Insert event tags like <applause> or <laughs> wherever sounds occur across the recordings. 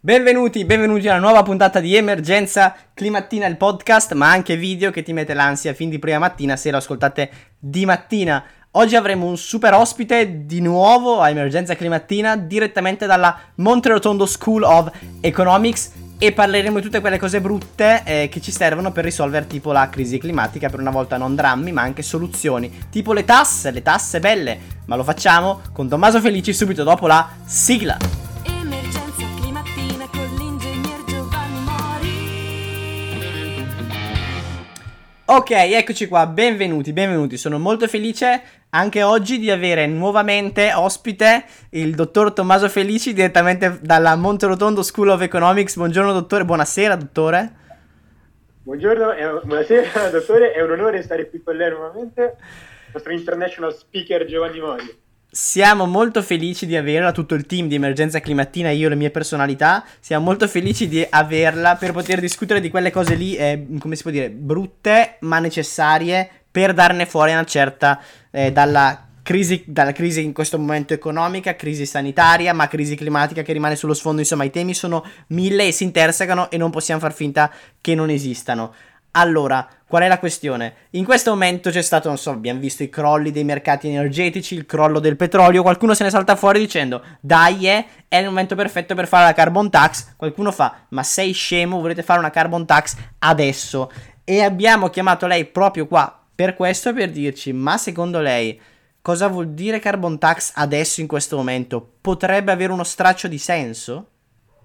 Benvenuti, benvenuti alla nuova puntata di Emergenza Climattina, il podcast, ma anche video che ti mette l'ansia fin di prima mattina se lo ascoltate di mattina. Oggi avremo un super ospite di nuovo a Emergenza Climattina direttamente dalla Monterotondo School of Economics e parleremo di tutte quelle cose brutte eh, che ci servono per risolvere tipo la crisi climatica, per una volta non drammi ma anche soluzioni, tipo le tasse, le tasse belle, ma lo facciamo con Tommaso Felici subito dopo la sigla. Ok, eccoci qua, benvenuti, benvenuti. Sono molto felice anche oggi di avere nuovamente ospite il dottor Tommaso Felici direttamente dalla Monterotondo School of Economics. Buongiorno dottore, buonasera dottore. Buongiorno, un- buonasera <laughs> dottore, è un onore stare qui con lei nuovamente, il nostro international speaker Giovanni Mori. Siamo molto felici di averla, tutto il team di Emergenza Climattina, io e le mie personalità, siamo molto felici di averla per poter discutere di quelle cose lì, eh, come si può dire, brutte ma necessarie per darne fuori una certa eh, dalla crisi, dalla crisi in questo momento economica, crisi sanitaria, ma crisi climatica che rimane sullo sfondo, insomma i temi sono mille e si intersecano e non possiamo far finta che non esistano. Allora, qual è la questione? In questo momento c'è stato, non so, abbiamo visto i crolli dei mercati energetici, il crollo del petrolio, qualcuno se ne salta fuori dicendo dai, eh, è il momento perfetto per fare la carbon tax. Qualcuno fa, ma sei scemo, volete fare una carbon tax adesso? E abbiamo chiamato lei proprio qua per questo, per dirci, ma secondo lei cosa vuol dire carbon tax adesso in questo momento? Potrebbe avere uno straccio di senso?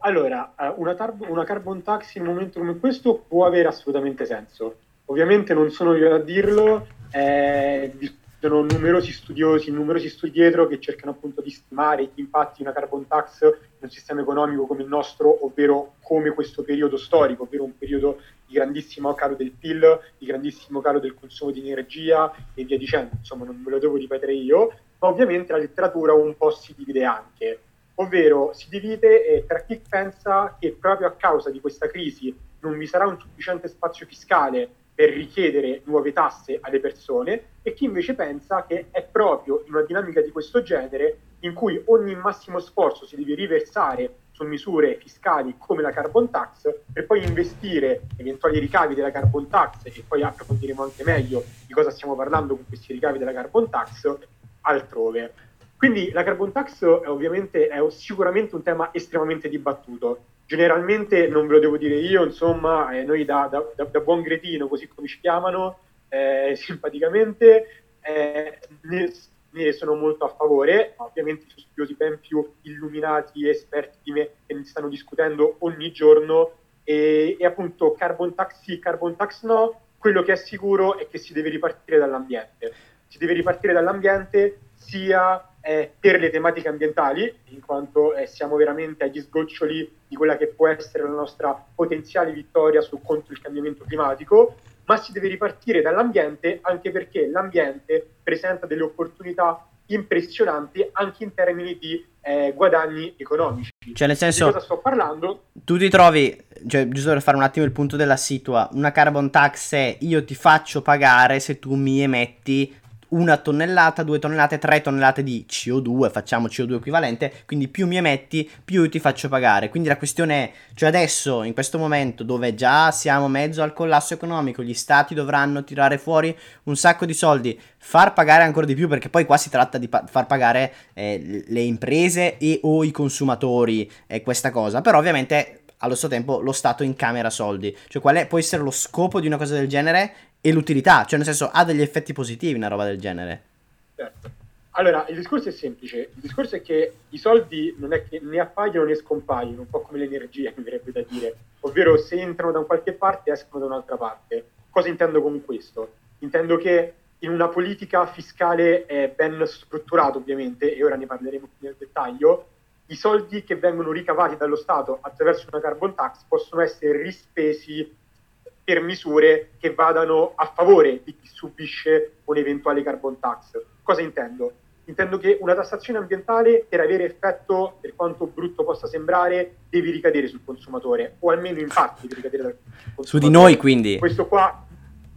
Allora, eh, una, tar- una carbon tax in un momento come questo può avere assolutamente senso. Ovviamente non sono io a dirlo, eh, sono numerosi studiosi, numerosi studi dietro che cercano appunto di stimare gli impatti di una carbon tax in un sistema economico come il nostro, ovvero come questo periodo storico, ovvero un periodo di grandissimo calo del PIL, di grandissimo calo del consumo di energia e via dicendo. Insomma, non ve lo devo ripetere io, ma ovviamente la letteratura un po' si divide anche ovvero si divide eh, tra chi pensa che proprio a causa di questa crisi non vi sarà un sufficiente spazio fiscale per richiedere nuove tasse alle persone e chi invece pensa che è proprio in una dinamica di questo genere in cui ogni massimo sforzo si deve riversare su misure fiscali come la carbon tax per poi investire eventuali ricavi della carbon tax e poi approfondiremo anche meglio di cosa stiamo parlando con questi ricavi della carbon tax altrove. Quindi la carbon tax è ovviamente è sicuramente un tema estremamente dibattuto. Generalmente non ve lo devo dire io, insomma, eh, noi da, da, da, da buon gretino, così come ci chiamano, eh, <laughs> simpaticamente, eh, ne, ne sono molto a favore, ovviamente ci sono studiosi ben più illuminati e esperti di me che ne stanno discutendo ogni giorno e, e appunto carbon tax sì, carbon tax no, quello che è sicuro è che si deve ripartire dall'ambiente. Si deve ripartire dall'ambiente sia eh, per le tematiche ambientali, in quanto eh, siamo veramente agli sgoccioli di quella che può essere la nostra potenziale vittoria su, contro il cambiamento climatico, ma si deve ripartire dall'ambiente anche perché l'ambiente presenta delle opportunità impressionanti anche in termini di eh, guadagni economici. Cioè, nel Di senso, cosa sto parlando? tu ti trovi, cioè, giusto per fare un attimo il punto della situa, una carbon tax è io ti faccio pagare se tu mi emetti una tonnellata, due tonnellate, tre tonnellate di CO2, facciamo CO2 equivalente, quindi più mi emetti, più io ti faccio pagare. Quindi la questione è, cioè adesso, in questo momento dove già siamo mezzo al collasso economico, gli stati dovranno tirare fuori un sacco di soldi, far pagare ancora di più, perché poi qua si tratta di pa- far pagare eh, le imprese e o i consumatori eh, questa cosa, però ovviamente allo stesso tempo lo Stato incamera soldi. Cioè qual è, può essere lo scopo di una cosa del genere e l'utilità, cioè nel senso ha degli effetti positivi una roba del genere. Certo. Allora, il discorso è semplice. Il discorso è che i soldi non è che né appaiono né scompaiono, un po' come l'energia, <laughs> mi verrebbe da dire. Ovvero, se entrano da qualche parte, escono da un'altra parte. Cosa intendo con questo? Intendo che in una politica fiscale ben strutturata, ovviamente, e ora ne parleremo più nel dettaglio, i soldi che vengono ricavati dallo Stato attraverso una carbon tax possono essere rispesi per misure che vadano a favore di chi subisce un'eventuale carbon tax. Cosa intendo? Intendo che una tassazione ambientale, per avere effetto, per quanto brutto possa sembrare, deve ricadere sul consumatore, o almeno in parte deve ricadere sul consumatore. Su di noi, quindi. Questo qua,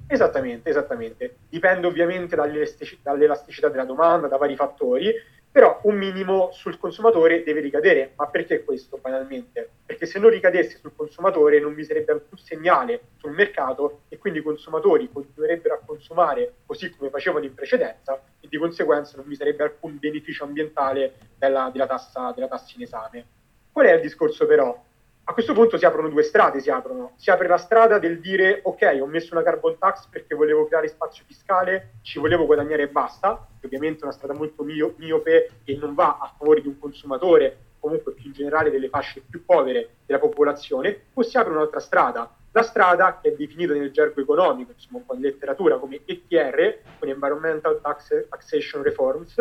esattamente, esattamente. Dipende ovviamente dall'elastic- dall'elasticità della domanda, da vari fattori, però un minimo sul consumatore deve ricadere. Ma perché questo banalmente? Perché se non ricadesse sul consumatore non vi sarebbe alcun segnale sul mercato e quindi i consumatori continuerebbero a consumare così come facevano in precedenza e di conseguenza non vi sarebbe alcun beneficio ambientale della, della, tassa, della tassa in esame. Qual è il discorso però? A questo punto si aprono due strade, si aprono. Si apre la strada del dire ok, ho messo una carbon tax perché volevo creare spazio fiscale, ci volevo guadagnare e basta, che ovviamente è una strada molto mio- miope e non va a favore di un consumatore, comunque più in generale delle fasce più povere della popolazione, o si apre un'altra strada. La strada che è definita nel gergo economico, insomma un po' in letteratura come ETR, con Environmental Tax- Taxation Reforms,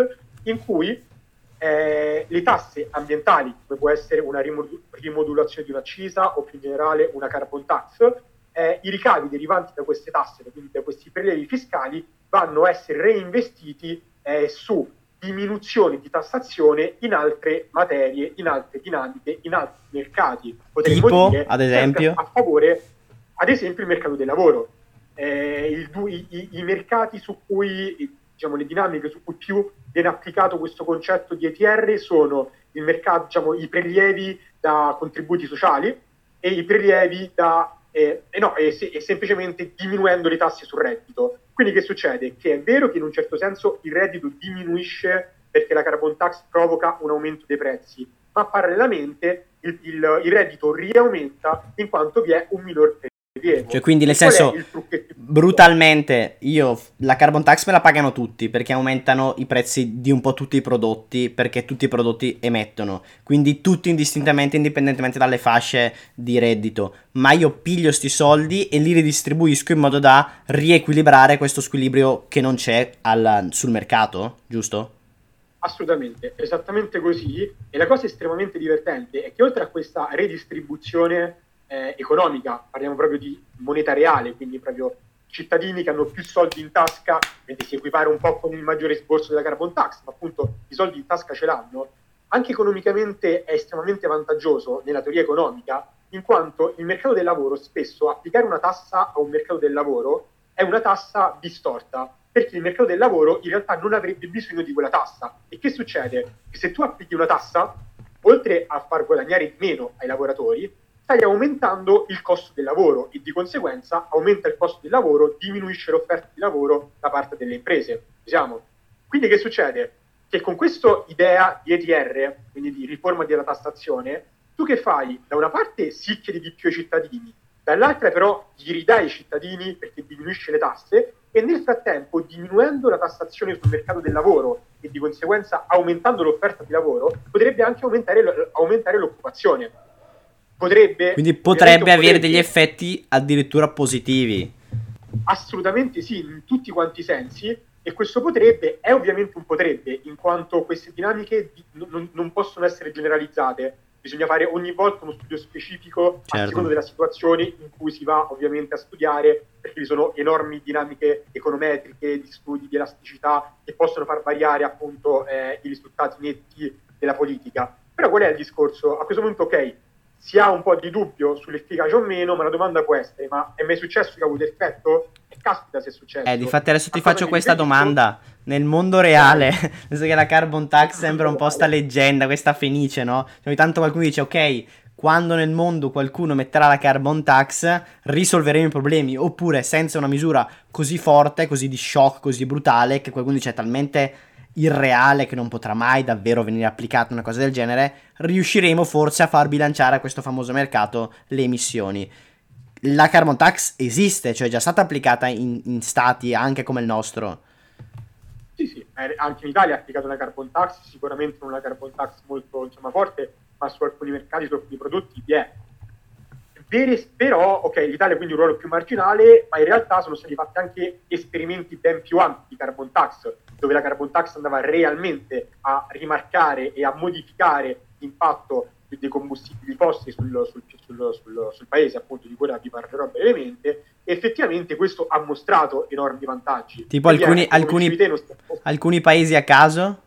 in cui eh, le tasse ambientali, come può essere una rimodu- rimodulazione di un'accisa o più in generale una carbon tax, eh, i ricavi derivanti da queste tasse, quindi da questi prelievi fiscali, vanno a essere reinvestiti eh, su diminuzioni di tassazione in altre materie, in altre dinamiche, in altri mercati. Potremmo Tipo, dire, ad esempio? a favore, ad esempio, il mercato del lavoro. Eh, il i- i mercati su cui, diciamo, le dinamiche su cui più viene applicato questo concetto di ETR sono mercato, diciamo, i prelievi da contributi sociali e i prelievi da eh, eh, no, e, se- semplicemente diminuendo le tasse sul reddito. Quindi che succede? Che è vero che in un certo senso il reddito diminuisce perché la carbon tax provoca un aumento dei prezzi, ma parallelamente il, il- il reddito riaumenta in quanto vi è un minor prelievo. Cioè, quindi, nel senso? Brutalmente, io la carbon tax me la pagano tutti perché aumentano i prezzi di un po' tutti i prodotti perché tutti i prodotti emettono. Quindi tutti indistintamente, indipendentemente dalle fasce di reddito. Ma io piglio sti soldi e li ridistribuisco in modo da riequilibrare questo squilibrio che non c'è al- sul mercato, giusto? Assolutamente, esattamente così. E la cosa estremamente divertente è che oltre a questa redistribuzione eh, economica, parliamo proprio di moneta reale, quindi proprio cittadini che hanno più soldi in tasca, quindi si equipara un po' con il maggiore sborso della carbon tax, ma appunto i soldi in tasca ce l'hanno, anche economicamente è estremamente vantaggioso nella teoria economica, in quanto il mercato del lavoro spesso applicare una tassa a un mercato del lavoro è una tassa distorta, perché il mercato del lavoro in realtà non avrebbe bisogno di quella tassa. E che succede? Che se tu applichi una tassa, oltre a far guadagnare di meno ai lavoratori, stai aumentando il costo del lavoro e di conseguenza aumenta il costo del lavoro, diminuisce l'offerta di lavoro da parte delle imprese. Ci siamo? Quindi che succede? Che con questa idea di ETR, quindi di riforma della tassazione, tu che fai? Da una parte sì chiedi di più ai cittadini, dall'altra però gli ridai ai cittadini perché diminuisce le tasse e nel frattempo diminuendo la tassazione sul mercato del lavoro e di conseguenza aumentando l'offerta di lavoro potrebbe anche aumentare, aumentare l'occupazione. Potrebbe, Quindi potrebbe avere potrebbe- degli effetti addirittura positivi. Assolutamente sì, in tutti quanti i sensi. E questo potrebbe è ovviamente un potrebbe, in quanto queste dinamiche di- non, non possono essere generalizzate. Bisogna fare ogni volta uno studio specifico a Certo. seconda della situazione in cui si va ovviamente a studiare, perché vi sono enormi dinamiche econometriche, di studi di elasticità che possono far variare appunto eh, i risultati netti della politica. Però qual è il discorso? A questo punto, ok, si ha un po' di dubbio sull'efficacia o meno, ma la domanda può essere: ma è mai successo che ha avuto effetto? E caspita se è successo. Eh, difatti adesso ti faccio questa domanda. Nel mondo reale, <laughs> penso che la carbon tax sembra un po' sta leggenda, questa fenice, no? Cioè, ogni tanto qualcuno dice, ok, quando nel mondo qualcuno metterà la carbon tax, risolveremo i problemi. Oppure senza una misura così forte, così di shock, così brutale, che qualcuno dice talmente irreale che non potrà mai davvero venire applicata una cosa del genere, riusciremo forse a far bilanciare a questo famoso mercato le emissioni. La carbon tax esiste, cioè è già stata applicata in, in stati anche come il nostro. Sì, sì, anche in Italia ha applicato una carbon tax, sicuramente non una carbon tax molto insomma, forte, ma su alcuni mercati, su alcuni prodotti vi è. Però, ok, l'Italia ha quindi un ruolo più marginale, ma in realtà sono stati fatti anche esperimenti ben più ampi di carbon tax, dove la carbon tax andava realmente a rimarcare e a modificare l'impatto dei combustibili fossili sul, sul, sul, sul, paese, appunto, di cui vi parlerò brevemente, e effettivamente questo ha mostrato enormi vantaggi. Tipo alcuni, come alcuni, te, alcuni paesi a caso?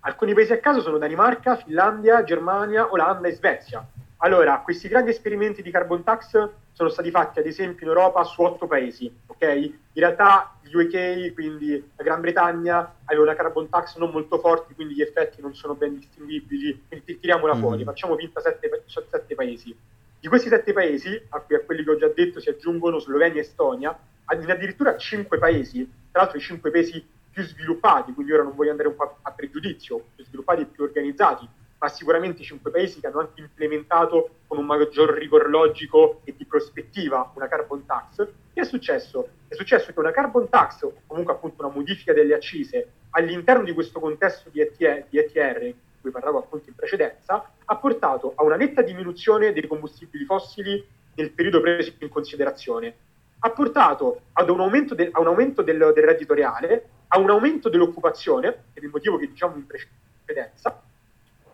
Alcuni paesi a caso sono Danimarca, Finlandia, Germania, Olanda e Svezia. Allora, questi grandi esperimenti di carbon tax sono stati fatti ad esempio in Europa su otto paesi, ok? In realtà gli UK, quindi la Gran Bretagna, aveva una carbon tax non molto forte, quindi gli effetti non sono ben distinguibili, quindi tiriamola Mhm. fuori, facciamo finta sette, sette paesi. Di questi sette paesi, a cui a quelli che ho già detto si aggiungono Slovenia e Estonia, ad- addirittura cinque paesi, tra l'altro i cinque paesi più sviluppati, quindi ora non voglio andare un po' a pregiudizio, più sviluppati e più organizzati, ma sicuramente cinque paesi che hanno anche implementato con un maggior rigor logico e di prospettiva una carbon tax. Che è successo? È successo che una carbon tax, o comunque appunto una modifica delle accise, all'interno di questo contesto di ETR, di ETR di cui parlavo appunto in precedenza, ha portato a una netta diminuzione dei combustibili fossili nel periodo preso in considerazione. Ha portato ad un aumento, del, un aumento del, del reddito reale, a un aumento dell'occupazione, per il motivo che diciamo in precedenza,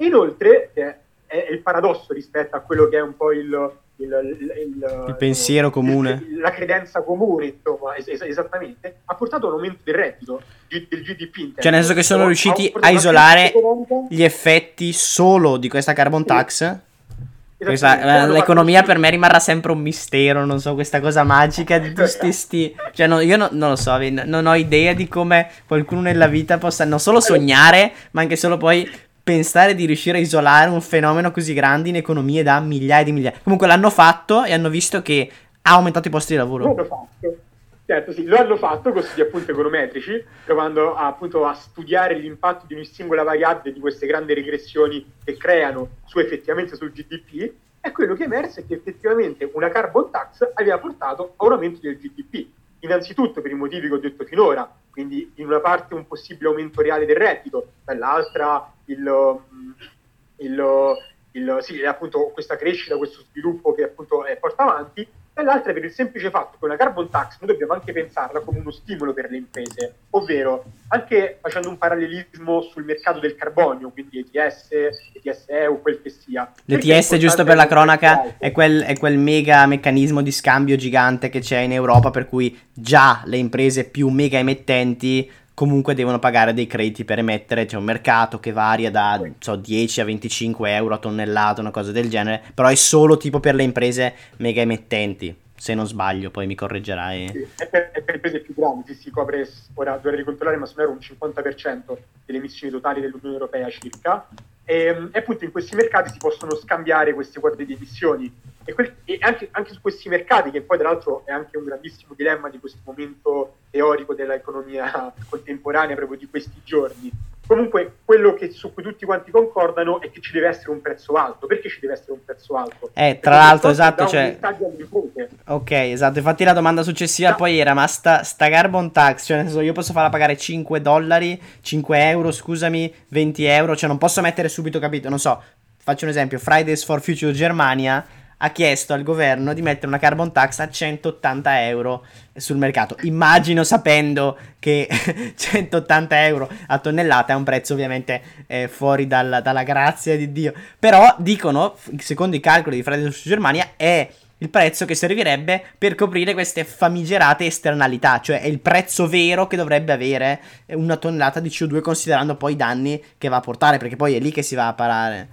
inoltre, che è, il paradosso rispetto a quello che è un po' il, il, il- Il pensiero comune. la credenza comune, insomma, es- es- esattamente, ha portato a un aumento del reddito del GDP. interno. Cioè, nel senso che sono riusciti a isolare gli effetti solo di questa carbon tax? Questa- fatto l'economia per me rimarrà sempre un mistero, non so, questa cosa magica di <laughs> tutti sti, sti- Cioè, no, io no- non lo so, non ho idea di come qualcuno nella vita possa non solo sognare, ma anche solo poi pensare di riuscire a isolare un fenomeno così grande in economie da migliaia di migliaia. Comunque l'hanno fatto e hanno visto che ha aumentato i posti di lavoro. hanno fatto. Certo, sì, lo hanno fatto con studi appunto econometrici, provando a, appunto a studiare l'impatto di ogni singola variabile di queste grandi regressioni che creano su effettivamente sul GDP. E quello che è emerso è che effettivamente una carbon tax aveva portato a un aumento del GDP. Innanzitutto per i motivi che ho detto finora, quindi in una parte un possibile aumento reale del reddito, dall'altra il, mm, il, il- sì, appunto questa crescita, questo sviluppo che appunto eh, porta avanti, dall'altra per il semplice fatto che una carbon tax noi dobbiamo anche pensarla come uno stimolo per le imprese, ovvero anche facendo un parallelismo sul mercato del carbonio, quindi ETS, ETS EU, quel che sia. L'ETS, giusto per la cronaca, è quel, è quel mega meccanismo di scambio gigante che c'è in Europa per cui già le imprese più mega emettenti comunque devono pagare dei crediti per emettere. C'è un mercato che varia da so, 10 a 25 euro a tonnellata, una cosa del genere, però è solo tipo per le imprese mega emettenti. Se non sbaglio, poi mi correggerai. Sì, è per, è per imprese più grandi, sì, si copre, ora dovrei ricontrollare, ma se non era un 50% delle emissioni totali dell'Unione Europea circa. E, e appunto in questi mercati si possono scambiare queste quote di emissioni. E, quel- e anche, anche su questi mercati, che poi tra l'altro è anche un grandissimo dilemma di questo momento teorico dell'economia <laughs> contemporanea, proprio di questi giorni. Comunque, quello che, su cui tutti quanti concordano è che ci deve essere un prezzo alto. Perché ci deve essere un prezzo alto? Eh, tra Perché l'altro, esatto, cioè-. Ok, esatto. Infatti la domanda successiva No. poi era: ma sta, sta carbon tax, cioè nel senso io posso farla pagare 5 dollari, 5 euro, scusami, 20 euro, cioè non posso mettere subito, capito? Non so, faccio un esempio, Fridays for Future Germania ha chiesto al governo di mettere una carbon tax a 180 euro sul mercato. Immagino sapendo che <laughs> 180 euro a tonnellata è un prezzo ovviamente eh, fuori dal- dalla grazia di Dio. Però dicono, secondo i calcoli di Fridays for Germania, è il prezzo che servirebbe per coprire queste famigerate esternalità, cioè è il prezzo vero che dovrebbe avere una tonnellata di CO2 considerando poi i danni che va a portare, perché poi è lì che si va a parare.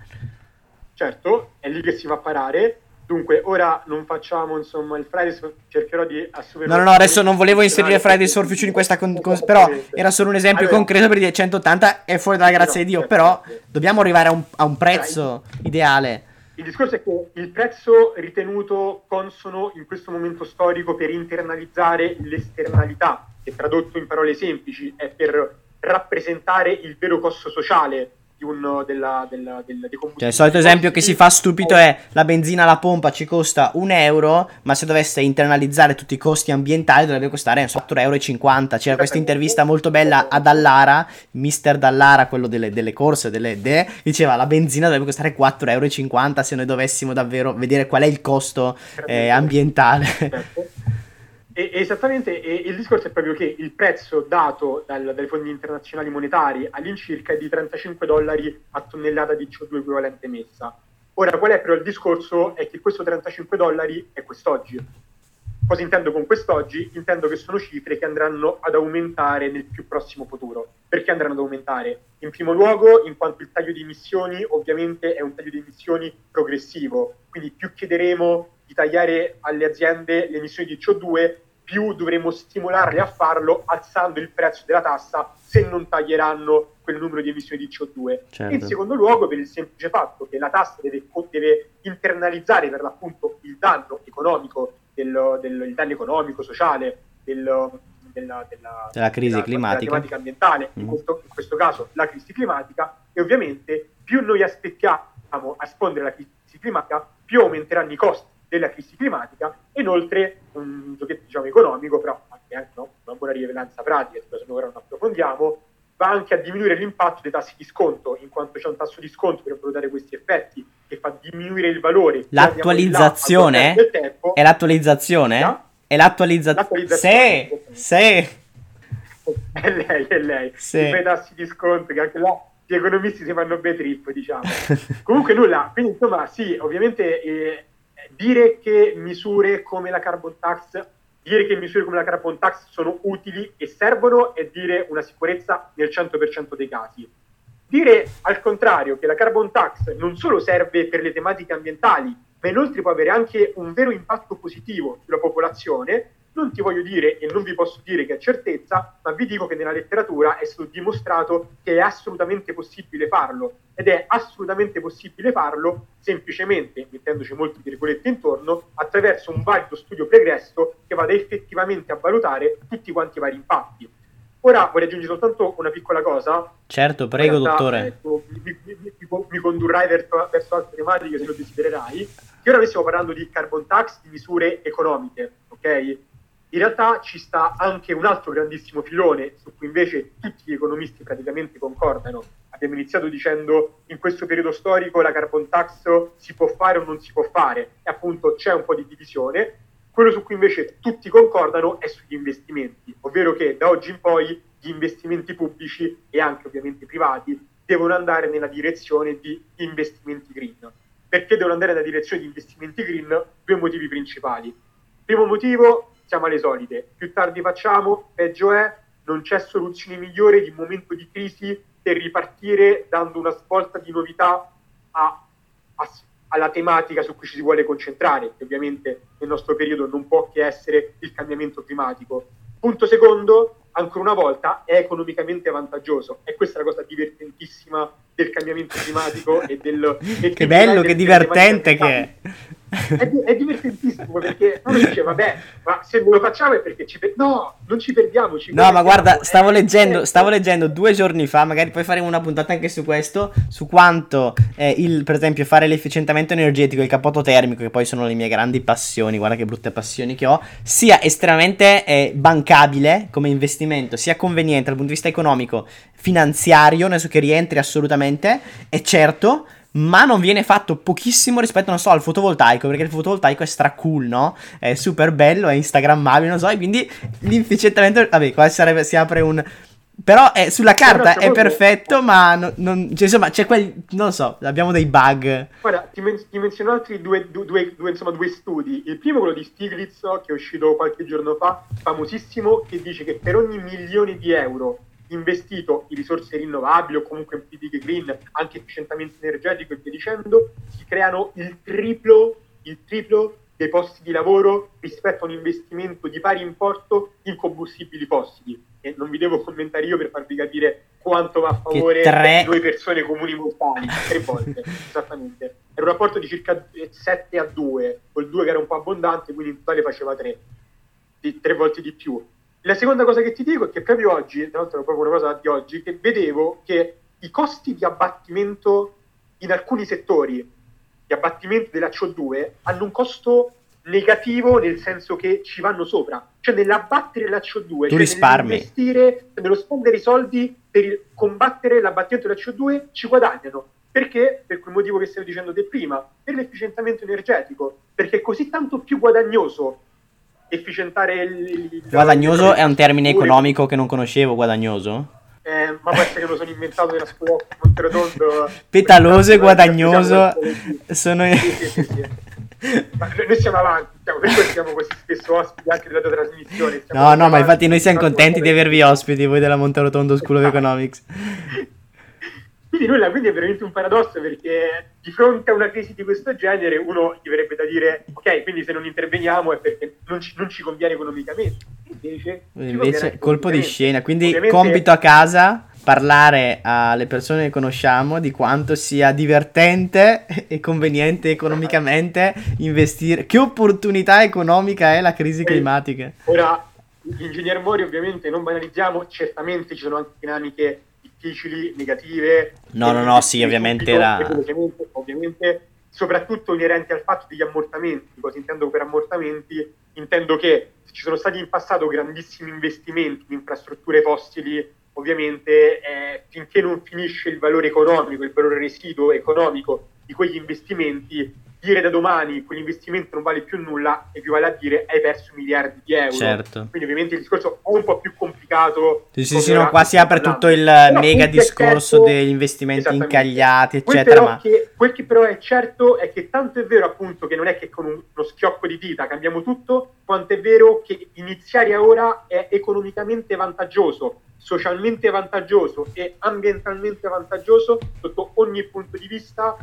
certo, è lì che si va a parare. Dunque, ora non facciamo insomma il Fridays, cercherò di assumere. No, no, no, adesso non volevo inserire Fridays for Future in questa con- con- però era solo un esempio Allora, concreto per dire 180 è fuori dalla grazia no, di Dio, però dobbiamo arrivare a un, a un prezzo ideale. Il discorso è che il prezzo ritenuto consono in questo momento storico per internalizzare l'esternalità, che tradotto in parole semplici è per rappresentare il vero costo sociale di un, della, della, della, dei combustibili Cioè, il solito esempio che si fa stupido è la benzina alla pompa ci costa un euro, ma se dovesse internalizzare tutti i costi ambientali dovrebbe costare non so, 4,50 euro. C'era questa intervista molto bella a Dallara, mister Dallara, quello delle, delle corse, delle de, diceva la benzina dovrebbe costare 4,50 euro se noi dovessimo davvero vedere qual è il costo eh, ambientale. Certo. E, esattamente, e il discorso è proprio che il prezzo dato dal- dai fondi internazionali monetari all'incirca è di 35 dollari a tonnellata di CO2 equivalente emessa. Ora, qual è però il discorso? È che questo 35 dollari è quest'oggi. Cosa intendo con quest'oggi? Intendo che sono cifre che andranno ad aumentare nel più prossimo futuro. Perché andranno ad aumentare? In primo luogo, in quanto il taglio di emissioni ovviamente è un taglio di emissioni progressivo, quindi più chiederemo di tagliare alle aziende le emissioni di CO2, più dovremo stimolarle a farlo alzando il prezzo della tassa se non taglieranno quel numero di emissioni di CO2. Certo. In secondo luogo, per il semplice fatto che la tassa deve, deve internalizzare per l'appunto il danno economico, del, del- il danno economico, sociale, del- della, della- Della crisi della- climatica. della ambientale, in, Mm. questo, in questo caso la crisi climatica, e ovviamente più noi aspettiamo a rispondere alla crisi climatica, più aumenteranno i costi della crisi climatica e inoltre un giochetto diciamo economico, però anche eh, no, una buona rilevanza pratica, se ora non approfondiamo, va anche a diminuire l'impatto dei tassi di sconto, in quanto c'è un tasso di sconto per produrre questi effetti che fa diminuire il valore. Là, L'attualizzazione? del tempo, È l'attualizzazione? No? È l'attualizzazione? L'attualizzazione. Sì, sì. <laughs> È lei, è lei. Sì. I tassi di sconto, che anche là gli economisti si fanno bei trip, diciamo. Comunque nulla, quindi insomma sì, ovviamente eh, dire che misure come la carbon tax, dire che misure come la carbon tax sono utili e servono è dire una sicurezza nel 100% dei casi. Dire al contrario che la carbon tax non solo serve per le tematiche ambientali, ma inoltre può avere anche un vero impatto positivo sulla popolazione, non ti voglio dire e non vi posso dire che è certezza, ma vi dico che nella letteratura è stato dimostrato che è assolutamente possibile farlo ed è assolutamente possibile farlo semplicemente, mettendoci molte virgolette intorno, attraverso un valido studio pregresso che vada effettivamente a valutare tutti quanti i vari impatti. Ora vorrei aggiungere soltanto una piccola cosa, Certo, prego, realtà, dottore. mi, mi- mi- mi condurrai verso, verso altre tematiche se lo desidererai. Che ora noi stiamo parlando di carbon tax, di misure economiche, ok? In realtà ci sta anche un altro grandissimo filone su cui invece tutti gli economisti praticamente concordano. Abbiamo iniziato dicendo in questo periodo storico la carbon tax si può fare o non si può fare e appunto c'è un po' di divisione. Quello su cui invece tutti concordano è sugli investimenti, ovvero che da oggi in poi gli investimenti pubblici e anche ovviamente privati devono andare nella direzione di investimenti green. Perché devono andare nella direzione di investimenti green? Due motivi principali. Primo motivo, siamo alle solite. Più tardi facciamo, peggio è, non c'è soluzione migliore di un momento di crisi per ripartire dando una svolta di novità a- a- alla tematica su cui ci si vuole concentrare, che ovviamente nel nostro periodo non può che essere il cambiamento climatico. Punto secondo, ancora una volta, è economicamente vantaggioso. E questa è la cosa divertentissima del cambiamento climatico e del... e <laughs> Che bello, che divertente che ambientali. È, è divertentissimo perché uno dice vabbè ma se lo facciamo è perché ci per- no non ci perdiamo ci No, ma guarda, stavo leggendo, stavo leggendo due giorni fa, magari poi faremo una puntata anche su questo, su quanto eh, il, per esempio, fare l'efficientamento energetico, il cappotto termico, che poi sono le mie grandi passioni, guarda che brutte passioni che ho, sia estremamente eh, bancabile come investimento, sia conveniente dal punto di vista economico, finanziario, nel senso che rientri assolutamente, e certo, ma non viene fatto pochissimo rispetto, non so, al fotovoltaico, perché il fotovoltaico è stra cool, no? È super bello, è instagrammabile, non so, e quindi l'efficientamento, vabbè, qua sarebbe, si apre un... Però è, sulla carta è perfetto, ma non, non- cioè, insomma, c'è quel, non lo so, abbiamo dei bug. Guarda, ti, men- ti menziono altri due, due- due- due, insomma, due studi. Il primo, quello di Stiglitz, che è uscito qualche giorno fa, famosissimo, che dice che per ogni milione di euro investito in risorse rinnovabili o comunque in politiche green, anche efficientamento energetico e via dicendo, si creano il triplo, il triplo dei posti di lavoro rispetto a un investimento di pari importo in combustibili fossili. E non vi devo commentare io per farvi capire quanto va a favore tre- due persone comuni mortali, tre volte, <laughs> esattamente. Era un rapporto di circa 7 a 2, col 2 che era un po' abbondante, quindi in totale faceva 3, di, tre volte di più. La seconda cosa che ti dico è che proprio oggi, tra l'altro è proprio una cosa di oggi, che vedevo che i costi di abbattimento in alcuni settori, di abbattimento della CO2, hanno un costo negativo nel senso che ci vanno sopra, cioè nell'abbattere la CO2, cioè risparmi. nell'investire, nello spendere i soldi per combattere l'abbattimento della CO2 ci guadagnano. Perché? Per quel motivo che stavi dicendo te prima, per l'efficientamento energetico, perché è così tanto più guadagnoso efficientare il... il- Guadagnoso è un termine economico che non conoscevo, guadagnoso. eh, ma può essere che lo sono inventato nella scuola Monterotondo. Petaloso e guadagnoso sono... Sì, sì, sì. Ma noi siamo avanti, siamo, per questo siamo così spesso ospiti anche della tua trasmissione. No, no, ma avanti, infatti noi siamo contenti di avervi ospiti, voi della Monterotondo School of Economics. <laughs> Quindi nulla, quindi è veramente un paradosso perché di fronte a una crisi di questo genere uno gli verrebbe da dire ok, quindi se non interveniamo è perché non ci, non ci conviene economicamente. Invece, Invece, colpo di scena. Quindi, Ovviamente- compito a casa, parlare alle persone che conosciamo di quanto sia divertente e conveniente economicamente investire. Che opportunità economica è la crisi climatica? Ora, l'ingegner Mori ovviamente non banalizziamo, certamente ci sono anche dinamiche difficili, negative. No, no, no, sì, ovviamente era- Ovviamente, ovviamente, soprattutto inerenti al fatto degli ammortamenti. Cosa intendo per ammortamenti? Intendo che ci sono stati in passato grandissimi investimenti in infrastrutture fossili, ovviamente eh, finché non finisce il valore economico, il valore residuo economico di quegli investimenti, dire da domani quell'investimento non vale più nulla equivale a dire hai perso miliardi di euro. Certo. Quindi ovviamente il discorso è un po' più complicato. Sì, sì, sì, no, qua si apre tutto il Però mega quel discorso certo- degli investimenti incagliati, Quel eccetera. però Ma che- quel che però è certo è che tanto è vero appunto che non è che con un- uno schiocco di dita cambiamo tutto, quanto è vero che iniziare ora è economicamente vantaggioso, socialmente vantaggioso e ambientalmente vantaggioso sotto ogni punto di vista,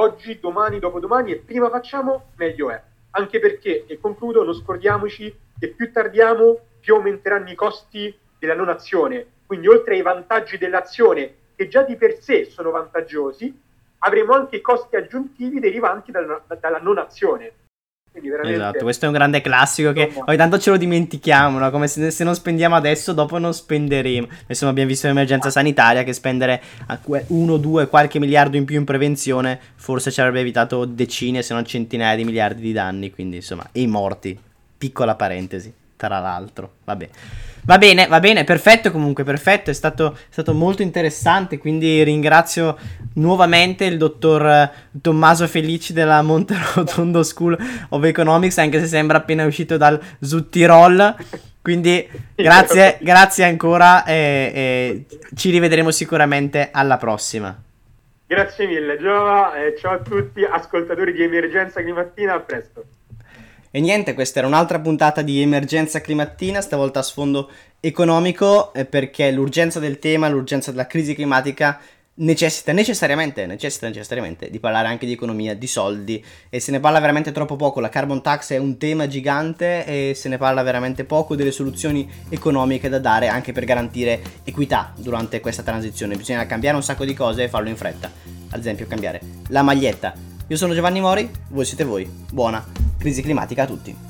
oggi, domani, dopodomani e prima facciamo meglio è. Anche perché, e concludo, non scordiamoci che più tardiamo più aumenteranno i costi della non azione. Quindi oltre ai vantaggi dell'azione, che già di per sé sono vantaggiosi, avremo anche i costi aggiuntivi derivanti dalla, dalla non azione. Esatto, questo è un grande classico che ogni tanto ce lo dimentichiamo, no? Come se, se non spendiamo adesso, dopo non spenderemo. Insomma, abbiamo visto l'emergenza sanitaria che spendere uno, due, qualche miliardo in più in prevenzione forse ci avrebbe evitato decine, se non centinaia di miliardi di danni. Quindi, insomma, e i morti. Piccola parentesi, tra l'altro. Vabbè. Va bene, va bene, perfetto comunque, perfetto, è stato, è stato molto interessante, quindi ringrazio nuovamente il dottor eh, Tommaso Felici della Monterotondo School of Economics, anche se sembra appena uscito dal Sudtirol, quindi <laughs> grazie, grazie ancora e, e ci rivedremo sicuramente alla prossima. Grazie mille Giova, e ciao a tutti, ascoltatori di Emergenza Climattina, a presto. E niente, questa era un'altra puntata di Emergenza Climattina, stavolta a sfondo economico, eh, perché l'urgenza del tema, l'urgenza della crisi climatica necessita necessariamente, necessita necessariamente di parlare anche di economia, di soldi e se ne parla veramente troppo poco. La carbon tax è un tema gigante e se ne parla veramente poco delle soluzioni economiche da dare anche per garantire equità durante questa transizione. Bisogna cambiare un sacco di cose e farlo in fretta. Ad esempio, cambiare la maglietta. Io sono Giovanni Mori, voi siete voi. Buona crisi climatica a tutti.